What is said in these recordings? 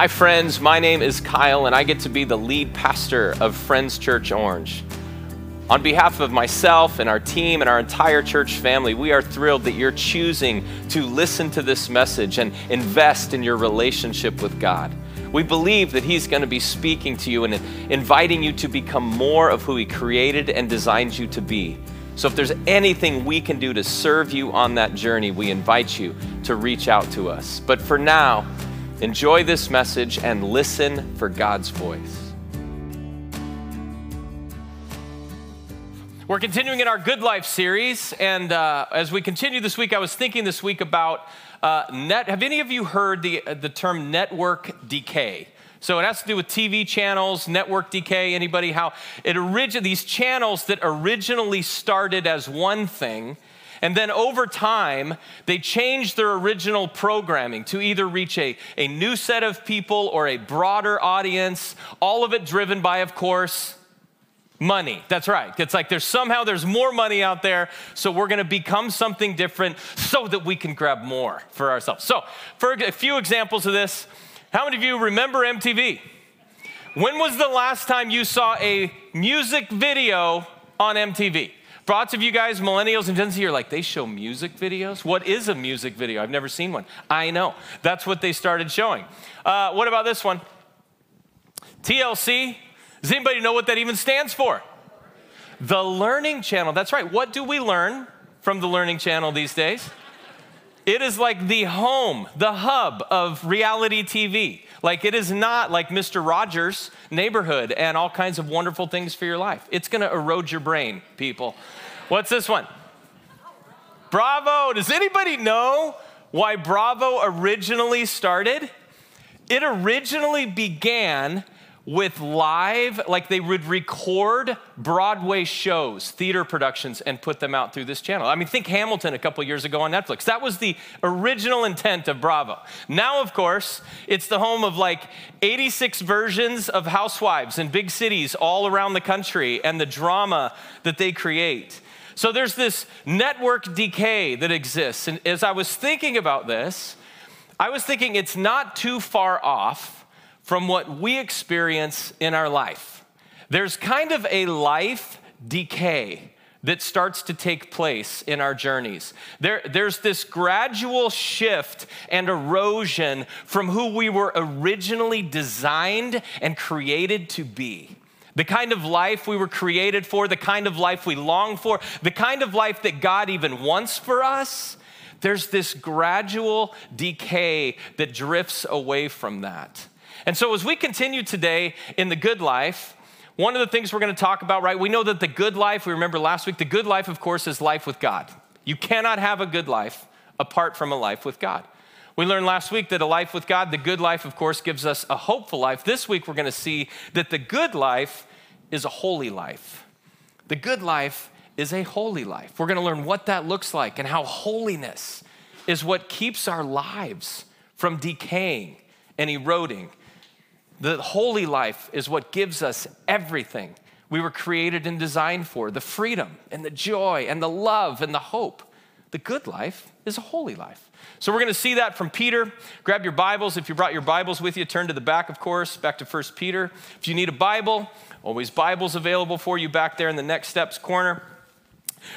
Hi, friends. My name is Kyle, and I get to be the lead pastor of Friends Church Orange. On behalf of myself and our team and our entire church family, we are thrilled that you're choosing to listen to this message and invest in your relationship with God. We believe that He's going to be speaking to you and inviting you to become more of who He created and designed you to be. So, if there's anything we can do to serve you on that journey, we invite you to reach out to us. But for now, Enjoy this message and listen for God's voice. We're continuing in our Good Life series, and uh, as we continue this week, I was thinking this week about uh, net. Have any of you heard the, uh, the term network decay? So it has to do with TV channels, network decay. Anybody? How it originated? These channels that originally started as one thing and then over time, they changed their original programming to either reach a, a new set of people or a broader audience, all of it driven by, of course, money. That's right. It's like there's somehow there's more money out there, so we're going to become something different so that we can grab more for ourselves. So, for a few examples of this, how many of you remember MTV? When was the last time you saw a music video on MTV? Lots of you guys, millennials and Gen Z, are like, they show music videos? What is a music video? I've never seen one. I know. That's what they started showing. Uh, what about this one? TLC. Does anybody know what that even stands for? The Learning Channel. That's right. What do we learn from the Learning Channel these days? It is like the home, the hub of reality TV. Like it is not like Mr. Rogers' neighborhood and all kinds of wonderful things for your life. It's to erode your brain, people. What's this one? Bravo. Does anybody know why Bravo originally started? It originally began with live, like they would record Broadway shows, theater productions, and put them out through this channel. I mean, think Hamilton a couple years ago on Netflix. That was the original intent of Bravo. Now, of course, it's the home of like 86 versions of Housewives in big cities all around the country and the drama that they create. So there's this network decay that exists. And as I was thinking about this, I was thinking it's not too far off from what we experience in our life. There's kind of a life decay that starts to take place in our journeys. There, there's this gradual shift and erosion from who we were originally designed and created to be. The kind of life we were created for, the kind of life we long for, the kind of life that God even wants for us. There's this gradual decay that drifts away from that. And so, as we continue today in the good life, one of the things we're going to talk about, right? We know that the good life, we remember last week, the good life, of course, is life with God. You cannot have a good life apart from a life with God. We learned last week that a life with God, the good life, of course, gives us a hopeful life. This week, we're going to see that the good life is a holy life. The good life is a holy life. We're going to learn what that looks like and how holiness is what keeps our lives from decaying and eroding the holy life is what gives us everything we were created and designed for the freedom and the joy and the love and the hope. The good life is a holy life. So we're going to see that from Peter. Grab your Bibles. If you brought your Bibles with you, turn to the back, of course, back to 1 Peter. If you need a Bible, always Bibles available for you back there in the next steps corner.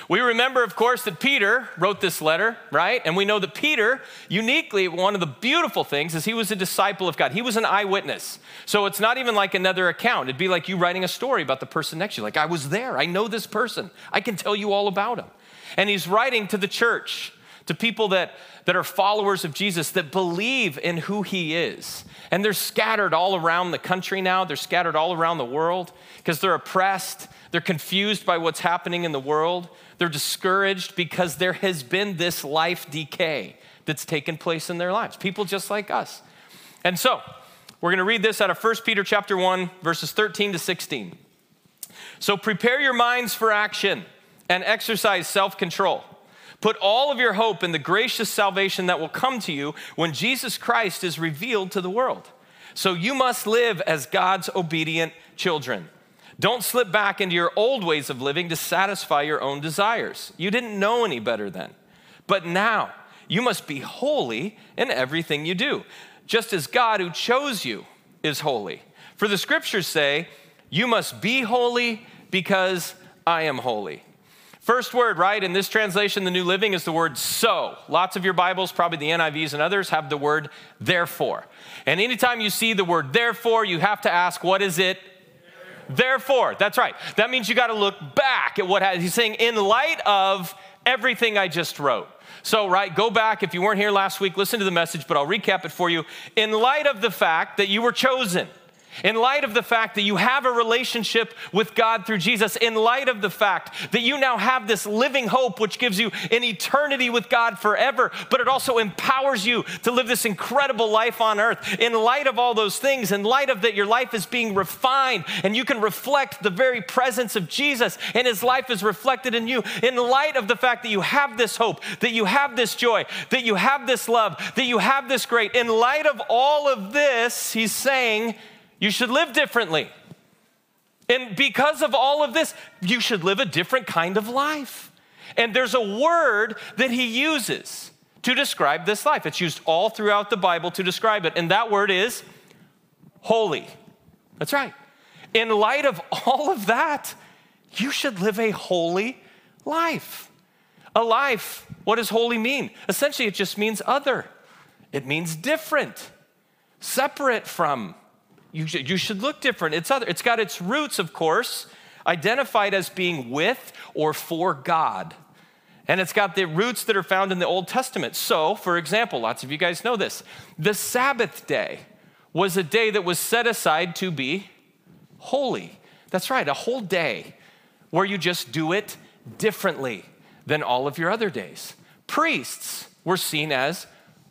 We remember, of course, that Peter wrote this letter, right? And we know that Peter, uniquely, one of the beautiful things is he was a disciple of God. He was an eyewitness. So it's not even like another account. It'd be like you writing a story about the person next to you. Like, I was there. I know this person. I can tell you all about him. And he's writing to the church, to people that, that are followers of Jesus, that believe in who he is. And they're scattered all around the country now, they're scattered all around the world because they're oppressed they're confused by what's happening in the world. They're discouraged because there has been this life decay that's taken place in their lives. People just like us. And so, we're going to read this out of 1 Peter chapter 1 verses 13 to 16. So prepare your minds for action and exercise self-control. Put all of your hope in the gracious salvation that will come to you when Jesus Christ is revealed to the world. So you must live as God's obedient children. Don't slip back into your old ways of living to satisfy your own desires. You didn't know any better then. But now, you must be holy in everything you do. just as God who chose you is holy. For the scriptures say, You must be holy because I am holy. First word, right, in this translation, the New Living, is the word so. Lots of your Bibles, probably the NIVs and others, have the word therefore. And anytime you see the word therefore, you have to ask, what is it? Therefore, that's right. That means you got to look back at what he's saying in light of everything I just wrote. So, right, go back. If you weren't here last week, listen to the message, but I'll recap it for you. In light of the fact that you were chosen, in light of the fact that you have a relationship with God through Jesus, in light of the fact that you now have this living hope which gives you an eternity with God forever, but it also empowers you to live this incredible life on earth. In light of all those things, in light of that your life is being refined and you can reflect the very presence of Jesus and his life is reflected in you, in light of the fact that you have this hope, that you have this joy, that you have this love, that you have this great, in light of all of this, he's saying, you should live differently. And because of all of this, you should live a different kind of life. And there's a word that he uses to describe this life. It's used all throughout the Bible to describe it. And that word is holy. That's right. In light of all of that, you should live a holy life. A life, what does holy mean? Essentially, it just means other, it means different, separate from, you should, you should look different. It's, other, it's got its roots, of course, identified as being with or for God. And it's got the roots that are found in the Old Testament. So, for example, lots of you guys know this the Sabbath day was a day that was set aside to be holy. That's right, a whole day where you just do it differently than all of your other days. Priests were seen as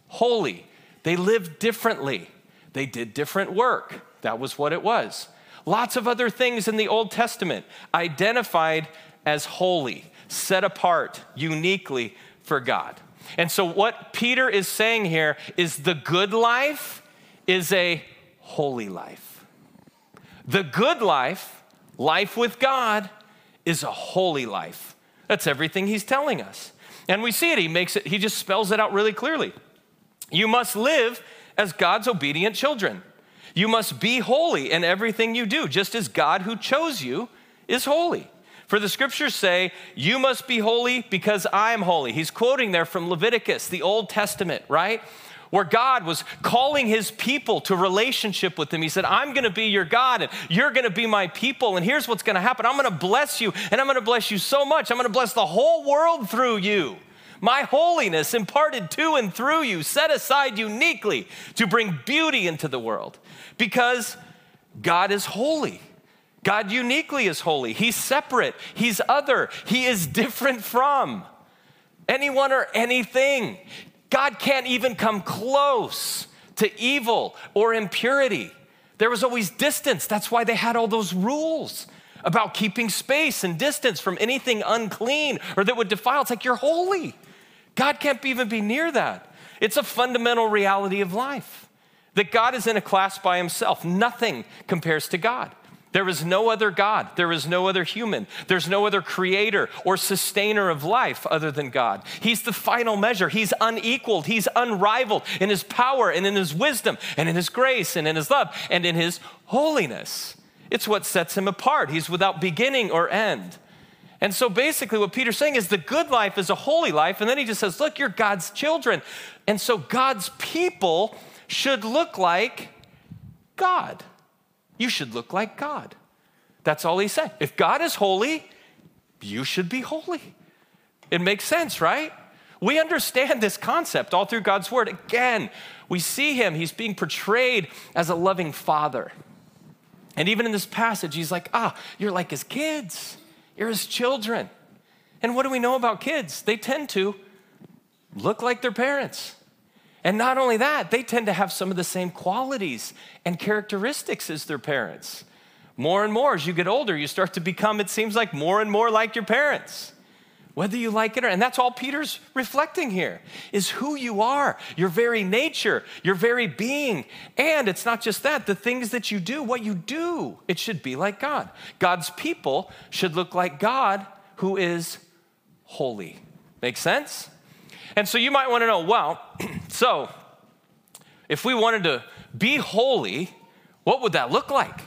holy, they lived differently, they did different work. That was what it was. Lots of other things in the Old Testament identified as holy, set apart uniquely for God. And so, what Peter is saying here is the good life is a holy life. The good life, life with God, is a holy life. That's everything he's telling us. And we see it, he makes it, he just spells it out really clearly. You must live as God's obedient children. You must be holy in everything you do, just as God who chose you is holy. For the scriptures say, You must be holy because I am holy. He's quoting there from Leviticus, the Old Testament, right? Where God was calling his people to relationship with him. He said, I'm gonna be your God and you're gonna be my people. And here's what's gonna happen I'm gonna bless you, and I'm gonna bless you so much. I'm gonna bless the whole world through you my holiness imparted to and through you, set aside uniquely to bring beauty into the world because God is holy. God uniquely is holy. He's separate, He's other, He is different from anyone or anything. God can't even come close to evil or impurity. There was always distance. That's why they had all those rules about keeping space and distance from anything unclean or that would defile. It's like you're holy. God can't even be near that. It's a fundamental reality of life that God is in a class by himself. Nothing compares to God. There is no other God. There is no other human. There's no other creator or sustainer of life other than God. He's the final measure. He's unequaled. He's unrivaled in his power and in his wisdom and in his grace and in his love and in his holiness. It's what sets him apart. He's without beginning or end. And so basically, what Peter's saying is the good life is a holy life. And then he just says, Look, you're God's children. And so God's people should look like God. You should look like God. That's all he's saying. If God is holy, you should be holy. It makes sense, right? We understand this concept all through God's word. Again, we see him, he's being portrayed as a loving father. And even in this passage, he's like, ah, you're like his kids. You're his children. And what do we know about kids? They tend to look like their parents. And not only that, they tend to have some of the same qualities and characteristics as their parents. More and more, as you get older, you start to become, it seems like, more and more like your parents whether you like it or and that's all peter's reflecting here is who you are your very nature your very being. And it's not just that the things that you do what you do it should be like god. God's people should look like god who is holy. Make sense? And so you might want to know well so if we wanted to be holy, what would that look like?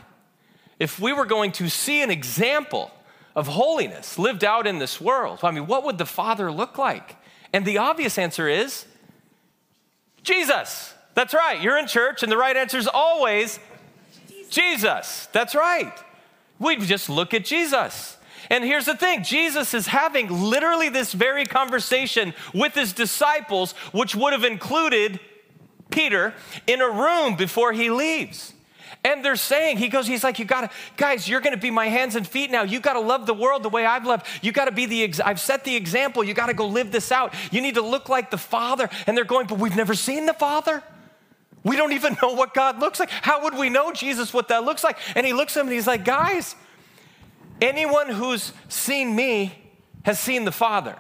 If we were going to see an example of holiness lived out in this world, I mean, what would the Father look like? And the obvious answer is Jesus. That's right. You're in church, and the right answer is always Jesus. That's right. We just look at Jesus. And here's the thing Jesus is having literally this very conversation with his disciples, which would have included Peter, in a room before he leaves. And they're saying, he goes, he's like, you gotta, guys, you're gonna be my hands and feet now. You gotta love the world the way I've loved. You gotta be the, ex- I've set the example. You gotta go live this out. You need to look like the Father. And they're going, but we've never seen the Father. We don't even know what God looks like. How would we know, Jesus, what that looks like? And he looks at him and he's like, guys, anyone who's seen me has seen the Father.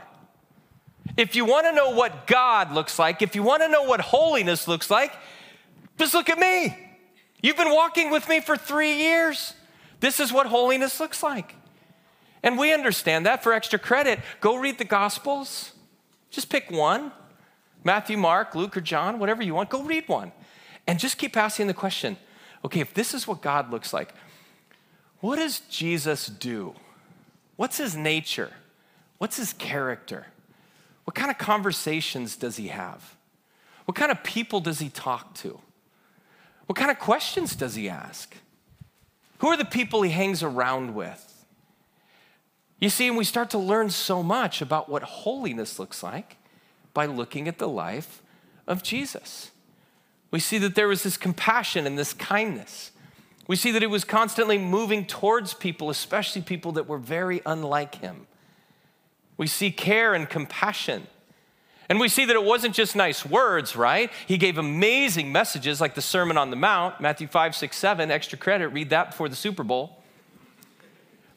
If you wanna know what God looks like, if you wanna know what holiness looks like, just look at me. You've been walking with me for three years. This is what holiness looks like. And we understand that for extra credit. Go read the Gospels. Just pick one Matthew, Mark, Luke, or John, whatever you want. Go read one. And just keep asking the question okay, if this is what God looks like, what does Jesus do? What's his nature? What's his character? What kind of conversations does he have? What kind of people does he talk to? What kind of questions does he ask? Who are the people he hangs around with? You see, and we start to learn so much about what holiness looks like by looking at the life of Jesus. We see that there was this compassion and this kindness. We see that he was constantly moving towards people, especially people that were very unlike him. We see care and compassion. And we see that it wasn't just nice words, right? He gave amazing messages like the Sermon on the Mount, Matthew 5, 6, 7, extra credit, read that before the Super Bowl.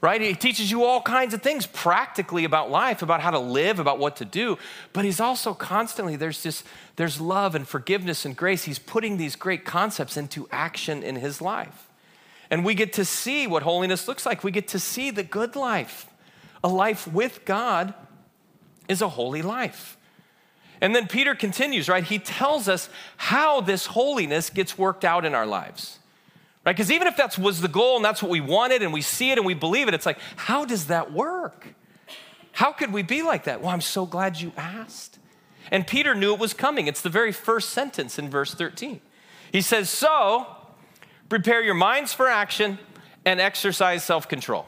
Right? He teaches you all kinds of things practically about life, about how to live, about what to do. But he's also constantly, there's this, there's love and forgiveness and grace. He's putting these great concepts into action in his life. And we get to see what holiness looks like. We get to see the good life. A life with God is a holy life. And then Peter continues, right? He tells us how this holiness gets worked out in our lives. Right? Because even if that was the goal and that's what we wanted and we see it and we believe it, it's like, how does that work? How could we be like that? Well, I'm so glad you asked. And Peter knew it was coming. It's the very first sentence in verse 13. He says, So prepare your minds for action and exercise self control.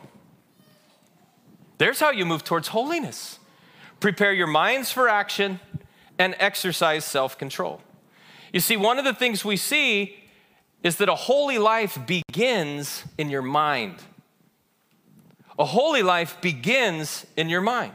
There's how you move towards holiness. Prepare your minds for action and exercise self control. You see, one of the things we see is that a holy life begins in your mind. A holy life begins in your mind.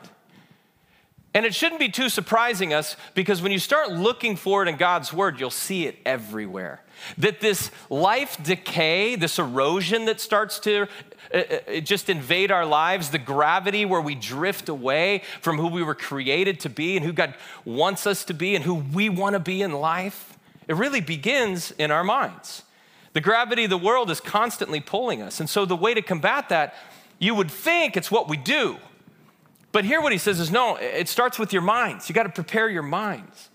And it shouldn't be too surprising us because when you start looking for it in God's word, you'll see it everywhere. That this life decay, this erosion that starts to uh, uh, just invade our lives, the gravity where we drift away from who we were created to be and who God wants us to be and who we want to be in life, it really begins in our minds. The gravity of the world is constantly pulling us. And so the way to combat that, you would think it's what we do. But here, what he says is no, it starts with your minds. You got to prepare your minds.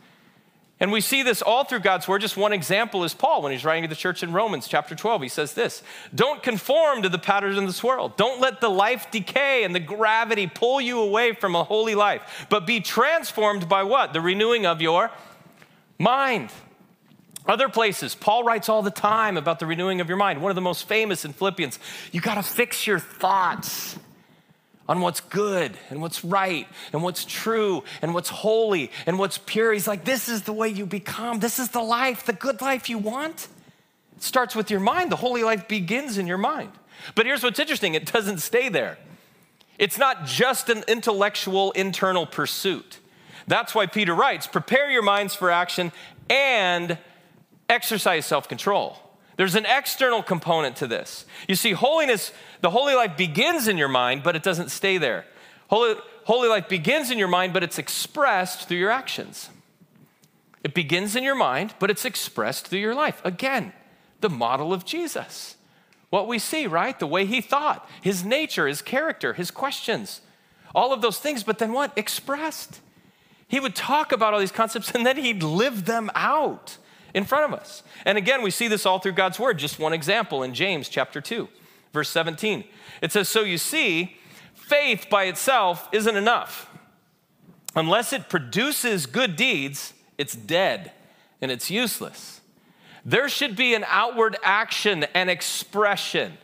And we see this all through God's word. Just one example is Paul when he's writing to the church in Romans chapter 12. He says this Don't conform to the patterns in this world. Don't let the life decay and the gravity pull you away from a holy life, but be transformed by what? The renewing of your mind. Other places, Paul writes all the time about the renewing of your mind. One of the most famous in Philippians, you got to fix your thoughts on what's good and what's right and what's true and what's holy and what's pure. He's like, this is the way you become. This is the life, the good life you want. It starts with your mind. The holy life begins in your mind. But here's what's interesting it doesn't stay there. It's not just an intellectual internal pursuit. That's why Peter writes prepare your minds for action and exercise self control. There's an external component to this. You see, holiness, the holy life begins in your mind, but it doesn't stay there. Holy, holy life begins in your mind, but it's expressed through your actions. It begins in your mind, but it's expressed through your life. Again, the model of Jesus. What we see, right? The way he thought, his nature, his character, his questions, all of those things, but then what? Expressed. He would talk about all these concepts and then he'd live them out in front of us. And again, we see this all through God's word. Just one example in James chapter 2, verse 17. It says, So you see, faith by itself isn't enough. Unless it produces good deeds, it's dead and it's useless. There should be an outward action and expression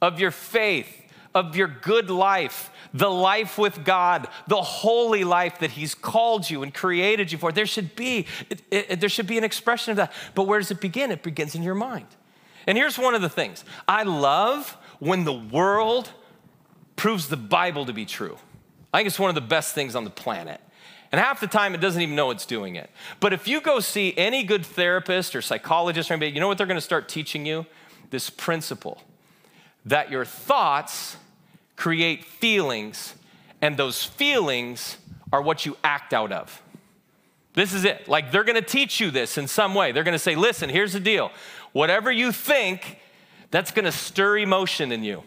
of your faith, of your good life, the life with God, the holy life that He's called you and created you for. There should be, it, it, there should be an expression of that. But where does it begin? It begins in your mind. And here's one of the things I love when the world proves the Bible to be true. I think it's one of the best things on the planet. And half the time, it doesn't even know it's doing it. But if you go see any good therapist or psychologist or anybody, you know what they're to start teaching you? This principle that your thoughts create feelings, and those feelings are what you act out of. This is it. Like they're to teach you this in some way. They're to say, listen, here's the deal. Whatever you think, that's to stir emotion in you.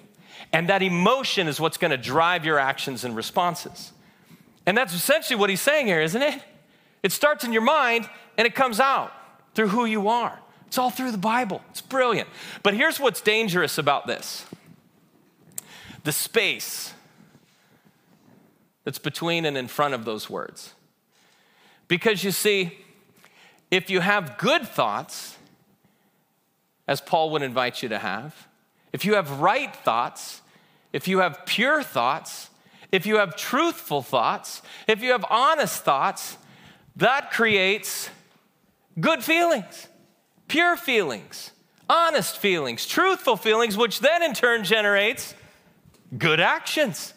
And that emotion is what's to drive your actions and responses. And that's essentially what he's saying here, isn't it? It starts in your mind and it comes out through who you are. It's all through the Bible. It's brilliant. But here's what's dangerous about this the space that's between and in front of those words. Because you see, if you have good thoughts, as Paul would invite you to have, if you have right thoughts, if you have pure thoughts, if you have truthful thoughts, if you have honest thoughts, that creates good feelings, pure feelings, honest feelings, truthful feelings, which then in turn generates good actions,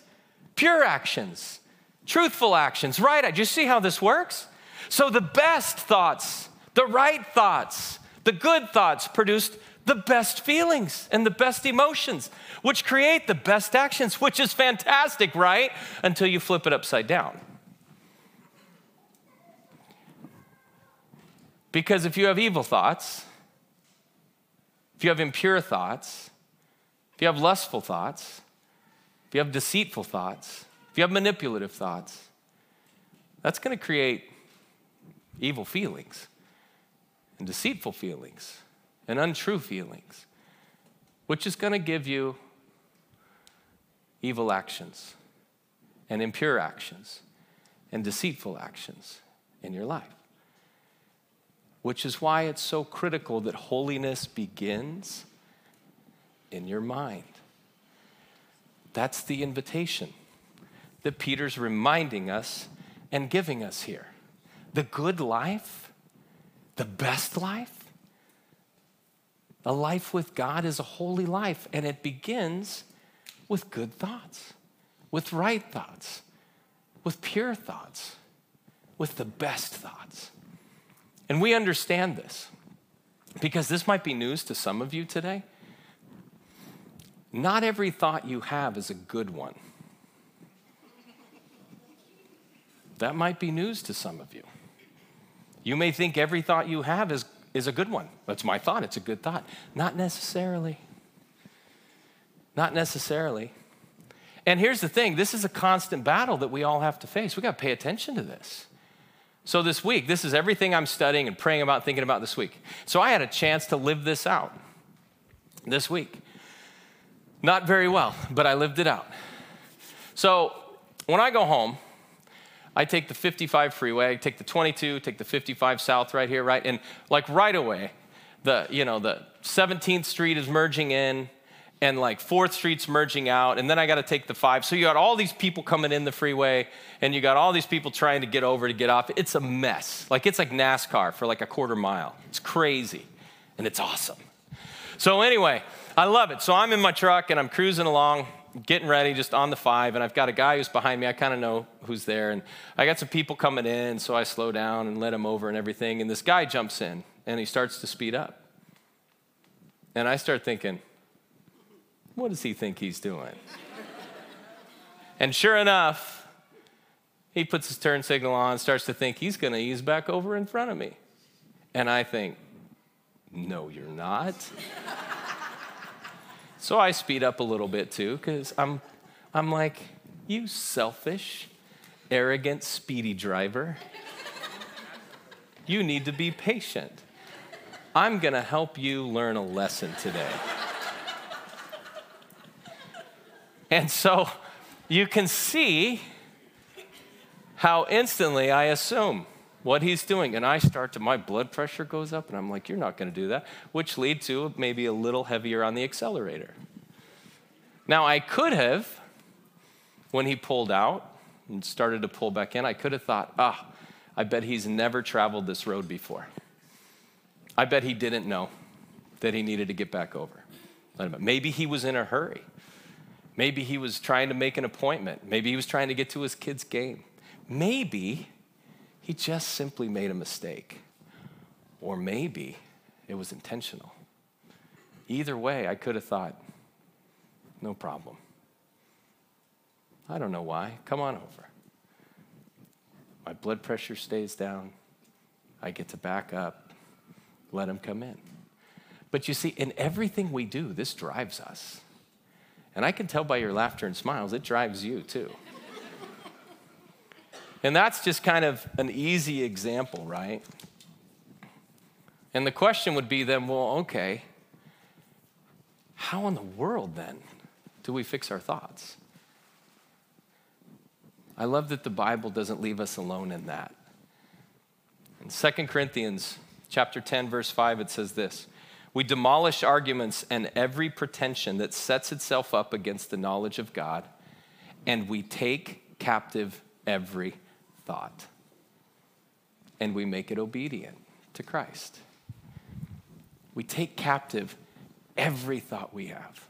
pure actions, truthful actions, right? Do you see how this works? So the best thoughts, the right thoughts, the good thoughts produced the best feelings and the best emotions, which create the best actions, which is fantastic, right? Until you flip it upside down. Because if you have evil thoughts, if you have impure thoughts, if you have lustful thoughts, if you have deceitful thoughts, if you have manipulative thoughts, that's going to create evil feelings and deceitful feelings and untrue feelings, which is going to give you evil actions and impure actions and deceitful actions in your life. Which is why it's so critical that holiness begins in your mind. That's the invitation that Peter's reminding us and giving us here. The good life, the best life, a life with God is a holy life, and it begins with good thoughts, with right thoughts, with pure thoughts, with the best thoughts. And we understand this because this might be news to some of you today. Not every thought you have is a good one. That might be news to some of you. You may think every thought you have is is a good one. That's my thought. It's a good thought. Not necessarily. Not necessarily. And here's the thing this is a constant battle that we all have to face. We got to pay attention to this. So, this week, this is everything I'm studying and praying about, thinking about this week. So, I had a chance to live this out this week. Not very well, but I lived it out. So, when I go home, I take the 55 freeway, I take the 22, take the 55 south right here, right? And like right away, the, you know, the 17th Street is merging in and like 4th Street's merging out, and then I got to take the 5. So you got all these people coming in the freeway, and you got all these people trying to get over to get off. It's a mess. Like it's like NASCAR for like a quarter mile. It's crazy, and it's awesome. So anyway, I love it. So I'm in my truck and I'm cruising along, getting ready just on the five, and I've got a guy who's behind me. I kind of know who's there. And I got some people coming in, so I slow down and let him over and everything. And this guy jumps in and he starts to speed up. And I start thinking, what does he think he's doing? and sure enough, he puts his turn signal on, starts to think he's going to ease back over in front of me. And I think, no, you're not. So I speed up a little bit too, because I'm, I'm like, you selfish, arrogant, speedy driver. you need to be patient. I'm going to help you learn a lesson today. And so you can see how instantly I assume what he's doing. And I start to, my blood pressure goes up, and I'm like, you're not going to do that, which lead to maybe a little heavier on the accelerator. Now, I could have, when he pulled out and started to pull back in, I could have thought, ah, I bet he's never traveled this road before. I bet he didn't know that he needed to get back over. Maybe he was in a hurry. Maybe he was trying to make an appointment. Maybe he was trying to get to his kid's game. Maybe he just simply made a mistake. Or maybe it was intentional. Either way, I could have thought, no problem. I don't know why. Come on over. My blood pressure stays down. I get to back up, let him come in. But you see, in everything we do, this drives us. And I can tell by your laughter and smiles, it drives you too. and that's just kind of an easy example, right? And the question would be then, well, okay, how in the world then do we fix our thoughts? I love that the Bible doesn't leave us alone in that. In 2 Corinthians chapter 10 verse 5 it says this, we demolish arguments and every pretension that sets itself up against the knowledge of God, and we take captive every thought. And we make it obedient to Christ. We take captive every thought we have.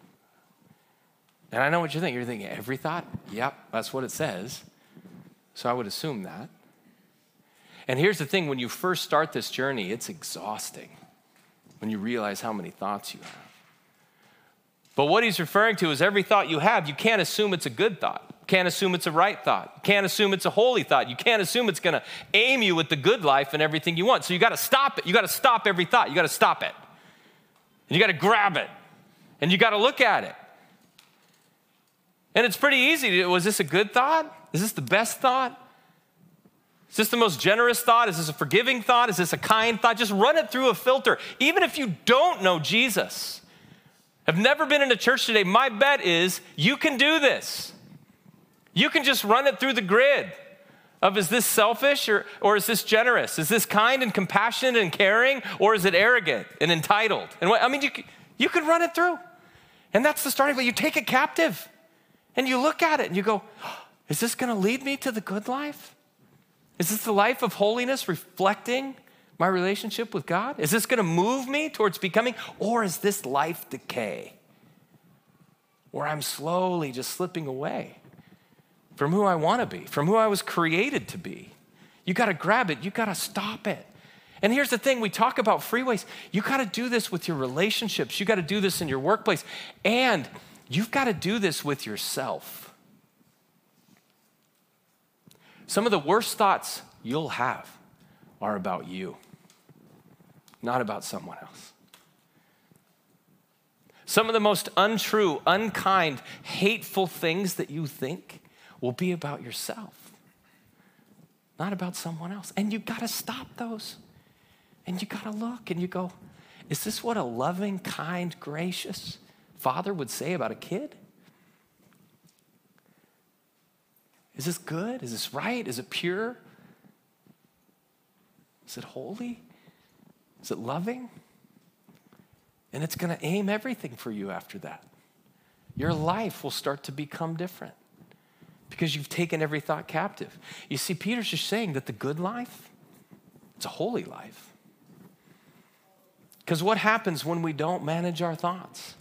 And I know what you're thinking. You're thinking, every thought? Yep, that's what it says. So I would assume that. And here's the thing when you first start this journey, it's exhausting when you realize how many thoughts you have. But what he's referring to is every thought you have, you can't assume it's a good thought. Can't assume it's a right thought. Can't assume it's a holy thought. You can't assume it's going to aim you with the good life and everything you want. So you got to stop it. You got to stop every thought. You got to stop it. And you got to grab it. And you got to look at it. And it's pretty easy. Was this a good thought? Is this the best thought? Is this the most generous thought? Is this a forgiving thought? Is this a kind thought? Just run it through a filter. Even if you don't know Jesus, have never been in a church today, my bet is you can do this. You can just run it through the grid of is this selfish or, or is this generous? Is this kind and compassionate and caring or is it arrogant and entitled? And what, I mean, you, you can run it through. And that's the starting point. You take it captive and you look at it and you go, is this going to lead me to the good life? Is this the life of holiness reflecting my relationship with God? Is this going to move me towards becoming, or is this life decay where I'm slowly just slipping away from who I want to be, from who I was created to be? You got to grab it, you got to stop it. And here's the thing we talk about freeways. You got to do this with your relationships, you got to do this in your workplace, and you've got to do this with yourself. Some of the worst thoughts you'll have are about you, not about someone else. Some of the most untrue, unkind, hateful things that you think will be about yourself, not about someone else. And you got to stop those. And you got to look and you go, is this what a loving, kind, gracious father would say about a kid? Is this good? Is this right? Is it pure? Is it holy? Is it loving? And it's going to aim everything for you after that. Your life will start to become different because you've taken every thought captive. You see, Peter's just saying that the good life, it's a holy life. Because what happens when we don't manage our thoughts?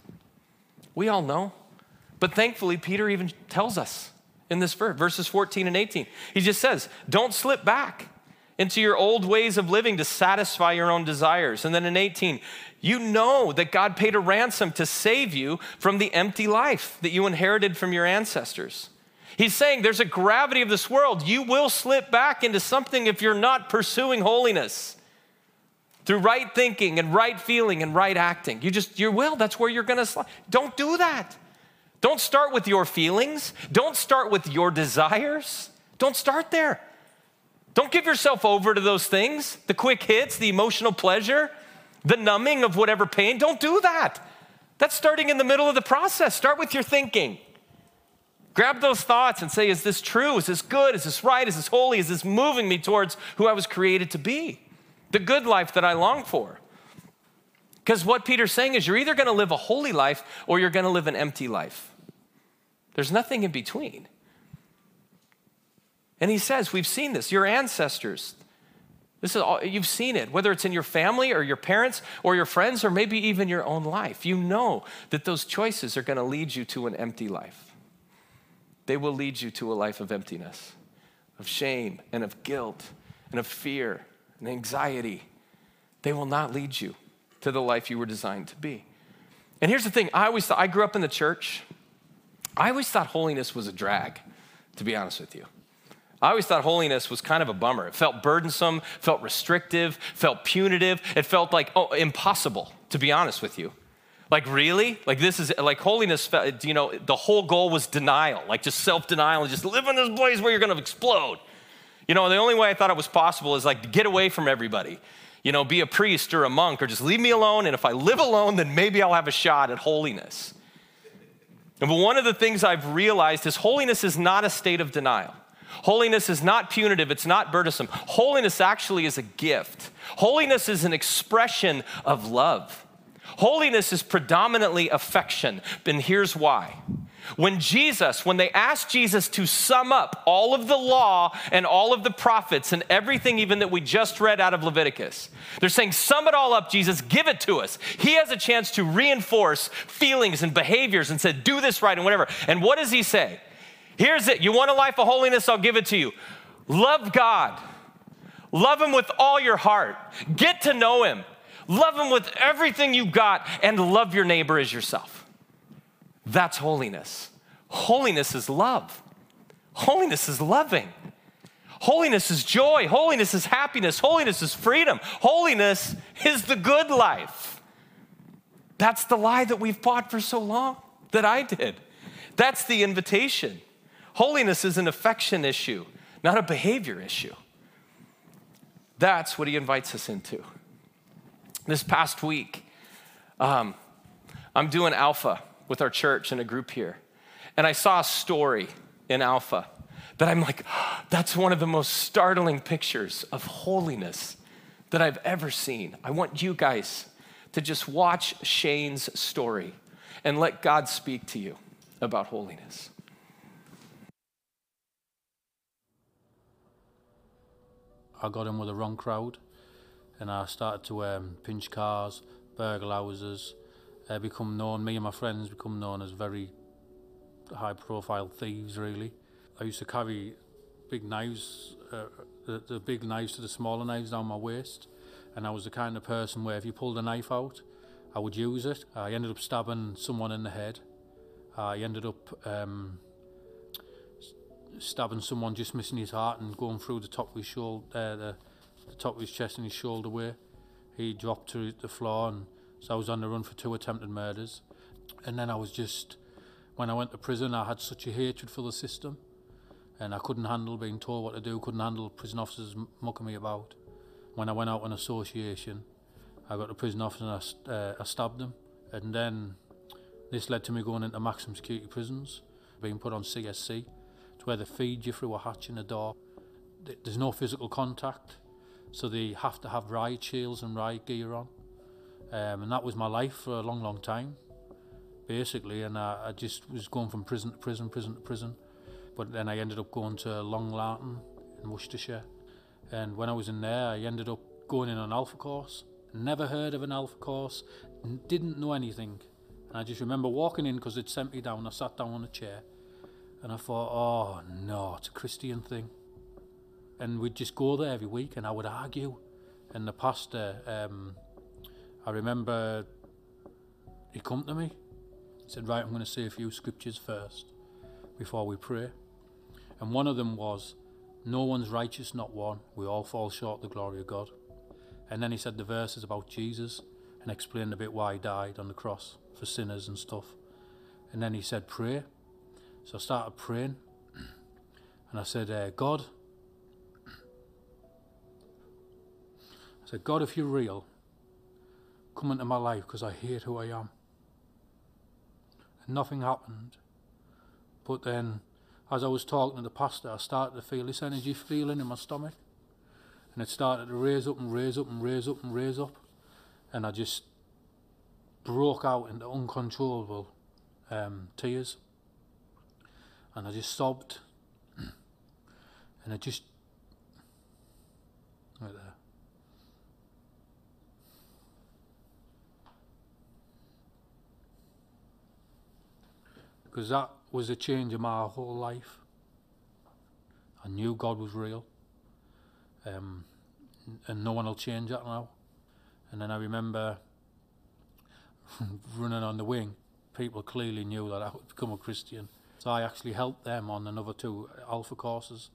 We all know. But thankfully, Peter even tells us in this verse, verses 14 and 18. He just says, Don't slip back into your old ways of living to satisfy your own desires. And then in 18, you know that God paid a ransom to save you from the empty life that you inherited from your ancestors. He's saying there's a gravity of this world. You will slip back into something if you're not pursuing holiness through right thinking and right feeling and right acting. You just, you will. That's where you're going to slide. Don't do that. Don't start with your feelings. Don't start with your desires. Don't start there. Don't give yourself over to those things, the quick hits, the emotional pleasure. the numbing of whatever pain. Don't do that. That's starting in the middle of the process. Start with your thinking. Grab those thoughts and say, Is this true? Is this good? Is this right? Is this holy? Is this moving me towards who I was created to be? The good life that I long for. Because what Peter's saying is, you're either going to live a holy life or you're going to live an empty life. There's nothing in between. And he says, We've seen this. Your ancestors, this is all, you've seen it, whether it's in your family or your parents or your friends or maybe even your own life. You know that those choices are going to lead you to an empty life they will lead you to a life of emptiness, of shame, and of guilt, and of fear and anxiety. They will not lead you to the life you were designed to be. And here's the thing I always thought, I grew up in the church. I always thought holiness was a drag, to be honest with you. I always thought holiness was kind of a bummer. It felt burdensome, felt restrictive, felt punitive. It felt like, oh, impossible, to be honest with you. Like, really? Like, this is like holiness, you know, the whole goal was denial, like just self denial and just live in this place where you're gonna explode. You know, the only way I thought it was possible is like to get away from everybody, you know, be a priest or a monk or just leave me alone. And if I live alone, then maybe I'll have a shot at holiness. But one of the things I've realized is holiness is not a state of denial. Holiness is not punitive, it's not burdensome. Holiness actually is a gift. Holiness is an expression of love. Holiness is predominantly affection, and here's why. When Jesus, when they asked Jesus to sum up all of the law and all of the prophets and everything even that we just read out of Leviticus, they're saying, sum it all up, Jesus, give it to us. He has a chance to reinforce feelings and behaviors and said, do this right and whatever. And what does he say? Here's it. You want a life of holiness? I'll give it to you. Love God. Love him with all your heart. Get to know him. Love Him with everything you got and love your neighbor as yourself. That's holiness. Holiness is love. Holiness is loving. Holiness is joy. Holiness is happiness. Holiness is freedom. Holiness is the good life. That's the lie that we've bought for so long, that I did. That's the invitation. Holiness is an affection issue, not a behavior issue. That's what he invites us into. This past week, um, I'm doing Alpha with our church in a group here. And I saw a story in Alpha that I'm like, that's one of the most startling pictures of holiness that I've ever seen. I want you guys to just watch Shane's story and let God speak to you about holiness. I got in with the wrong crowd and I started to um, pinch cars, burgle houses, uh, become known, me and my friends become known as very high profile thieves really. I used to carry big knives, uh, the, the big knives to the smaller knives down my waist and I was the kind of person where if you pulled a knife out, I would use it. I ended up stabbing someone in the head. I ended up um, stabbing someone just missing his heart and going through the top of his shoulder, uh, the the top of his chest and his shoulder where he dropped to the floor and so I was on the run for two attempted murders. And then I was just when I went to prison I had such a hatred for the system. And I couldn't handle being told what to do couldn't handle prison officers mucking me about. When I went out on association I got to prison officer and I, uh, I stabbed them. And then this led to me going into maximum security prisons being put on CSC to where they feed you through a hatch in a door there's no physical contact so they have to have riot shields and riot gear on. Um, and that was my life for a long, long time, basically. And I, I just was going from prison to prison, prison to prison. But then I ended up going to Long Lartin in Worcestershire. And when I was in there, I ended up going in an alpha course. Never heard of an alpha course, didn't know anything. And I just remember walking in because it sent me down. I sat down on a chair and I thought, oh no, it's a Christian thing and we'd just go there every week and I would argue. And the pastor, um, I remember he come to me, said, right, I'm going to say a few scriptures first before we pray. And one of them was, no one's righteous, not one. We all fall short of the glory of God. And then he said the verses about Jesus and explained a bit why he died on the cross for sinners and stuff. And then he said, pray. So I started praying. And I said, uh, God, I said, God, if you're real, come into my life because I hate who I am. And nothing happened. But then, as I was talking to the pastor, I started to feel this energy feeling in my stomach. And it started to raise up and raise up and raise up and raise up. And I just broke out into uncontrollable um, tears. And I just sobbed. And I just. Right there. Because that was a change in my whole life. I knew God was real. Um, and no one will change that now. And then I remember running on the wing, people clearly knew that I would become a Christian. So I actually helped them on another two Alpha courses.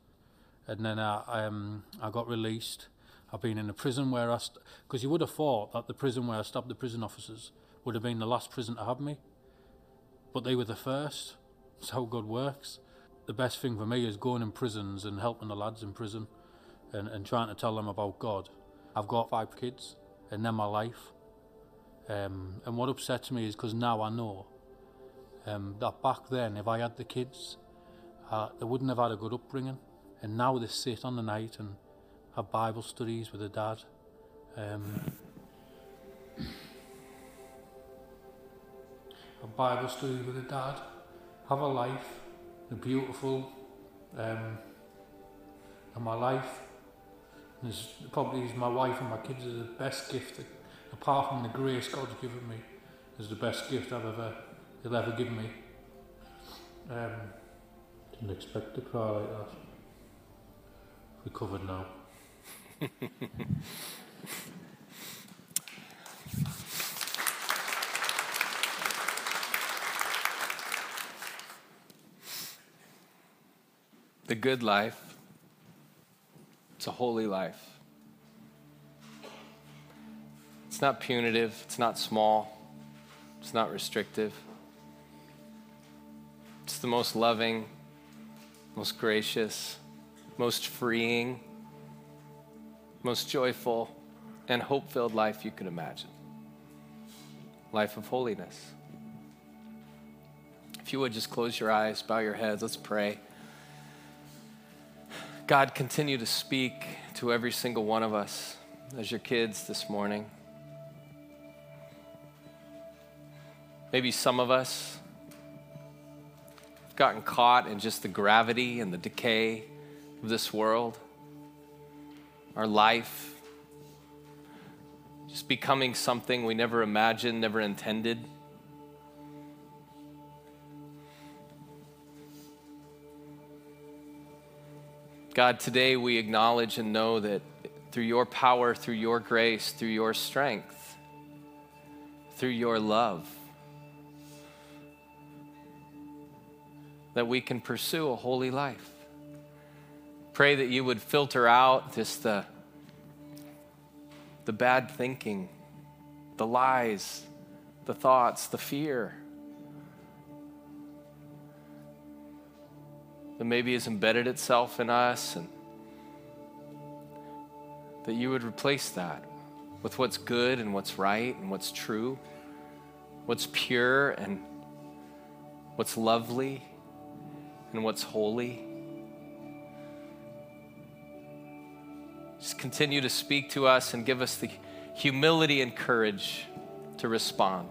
And then I, um, I got released. I've been in a prison where I, because st- you would have thought that the prison where I stabbed the prison officers would have been the last prison to have me. But they were the first. That's how God works. The best thing for me is going in prisons and helping the lads in prison and, and trying to tell them about God. I've got five kids and they're my life. Um, and what upsets me is because now I know um, that back then, if I had the kids, uh, they wouldn't have had a good upbringing. And now they sit on the night and have Bible studies with their dad. Um, have Bible study with a dad. Have a life, a beautiful, um, and my life. Is probably is my wife and my kids are the best gift, that, apart from the grace God's given me, is the best gift I've ever, He'll ever give me. Um, didn't expect to cry like that. Recovered now. the good life, it's a holy life. It's not punitive, it's not small, it's not restrictive. It's the most loving, most gracious, most freeing, most joyful, and hope filled life you could imagine. Life of holiness. If you would just close your eyes, bow your heads, let's pray. God, continue to speak to every single one of us as your kids this morning. Maybe some of us have gotten caught in just the gravity and the decay of this world, our life, just becoming something we never imagined, never intended. God, today we acknowledge and know that through your power, through your grace, through your strength, through your love, that we can pursue a holy life. Pray that you would filter out just the, the bad thinking, the lies, the thoughts, the fear that maybe has embedded itself in us, and that you would replace that with what's good and what's right and what's true, what's pure and what's lovely and what's holy. Just continue to speak to us and give us the humility and courage to respond.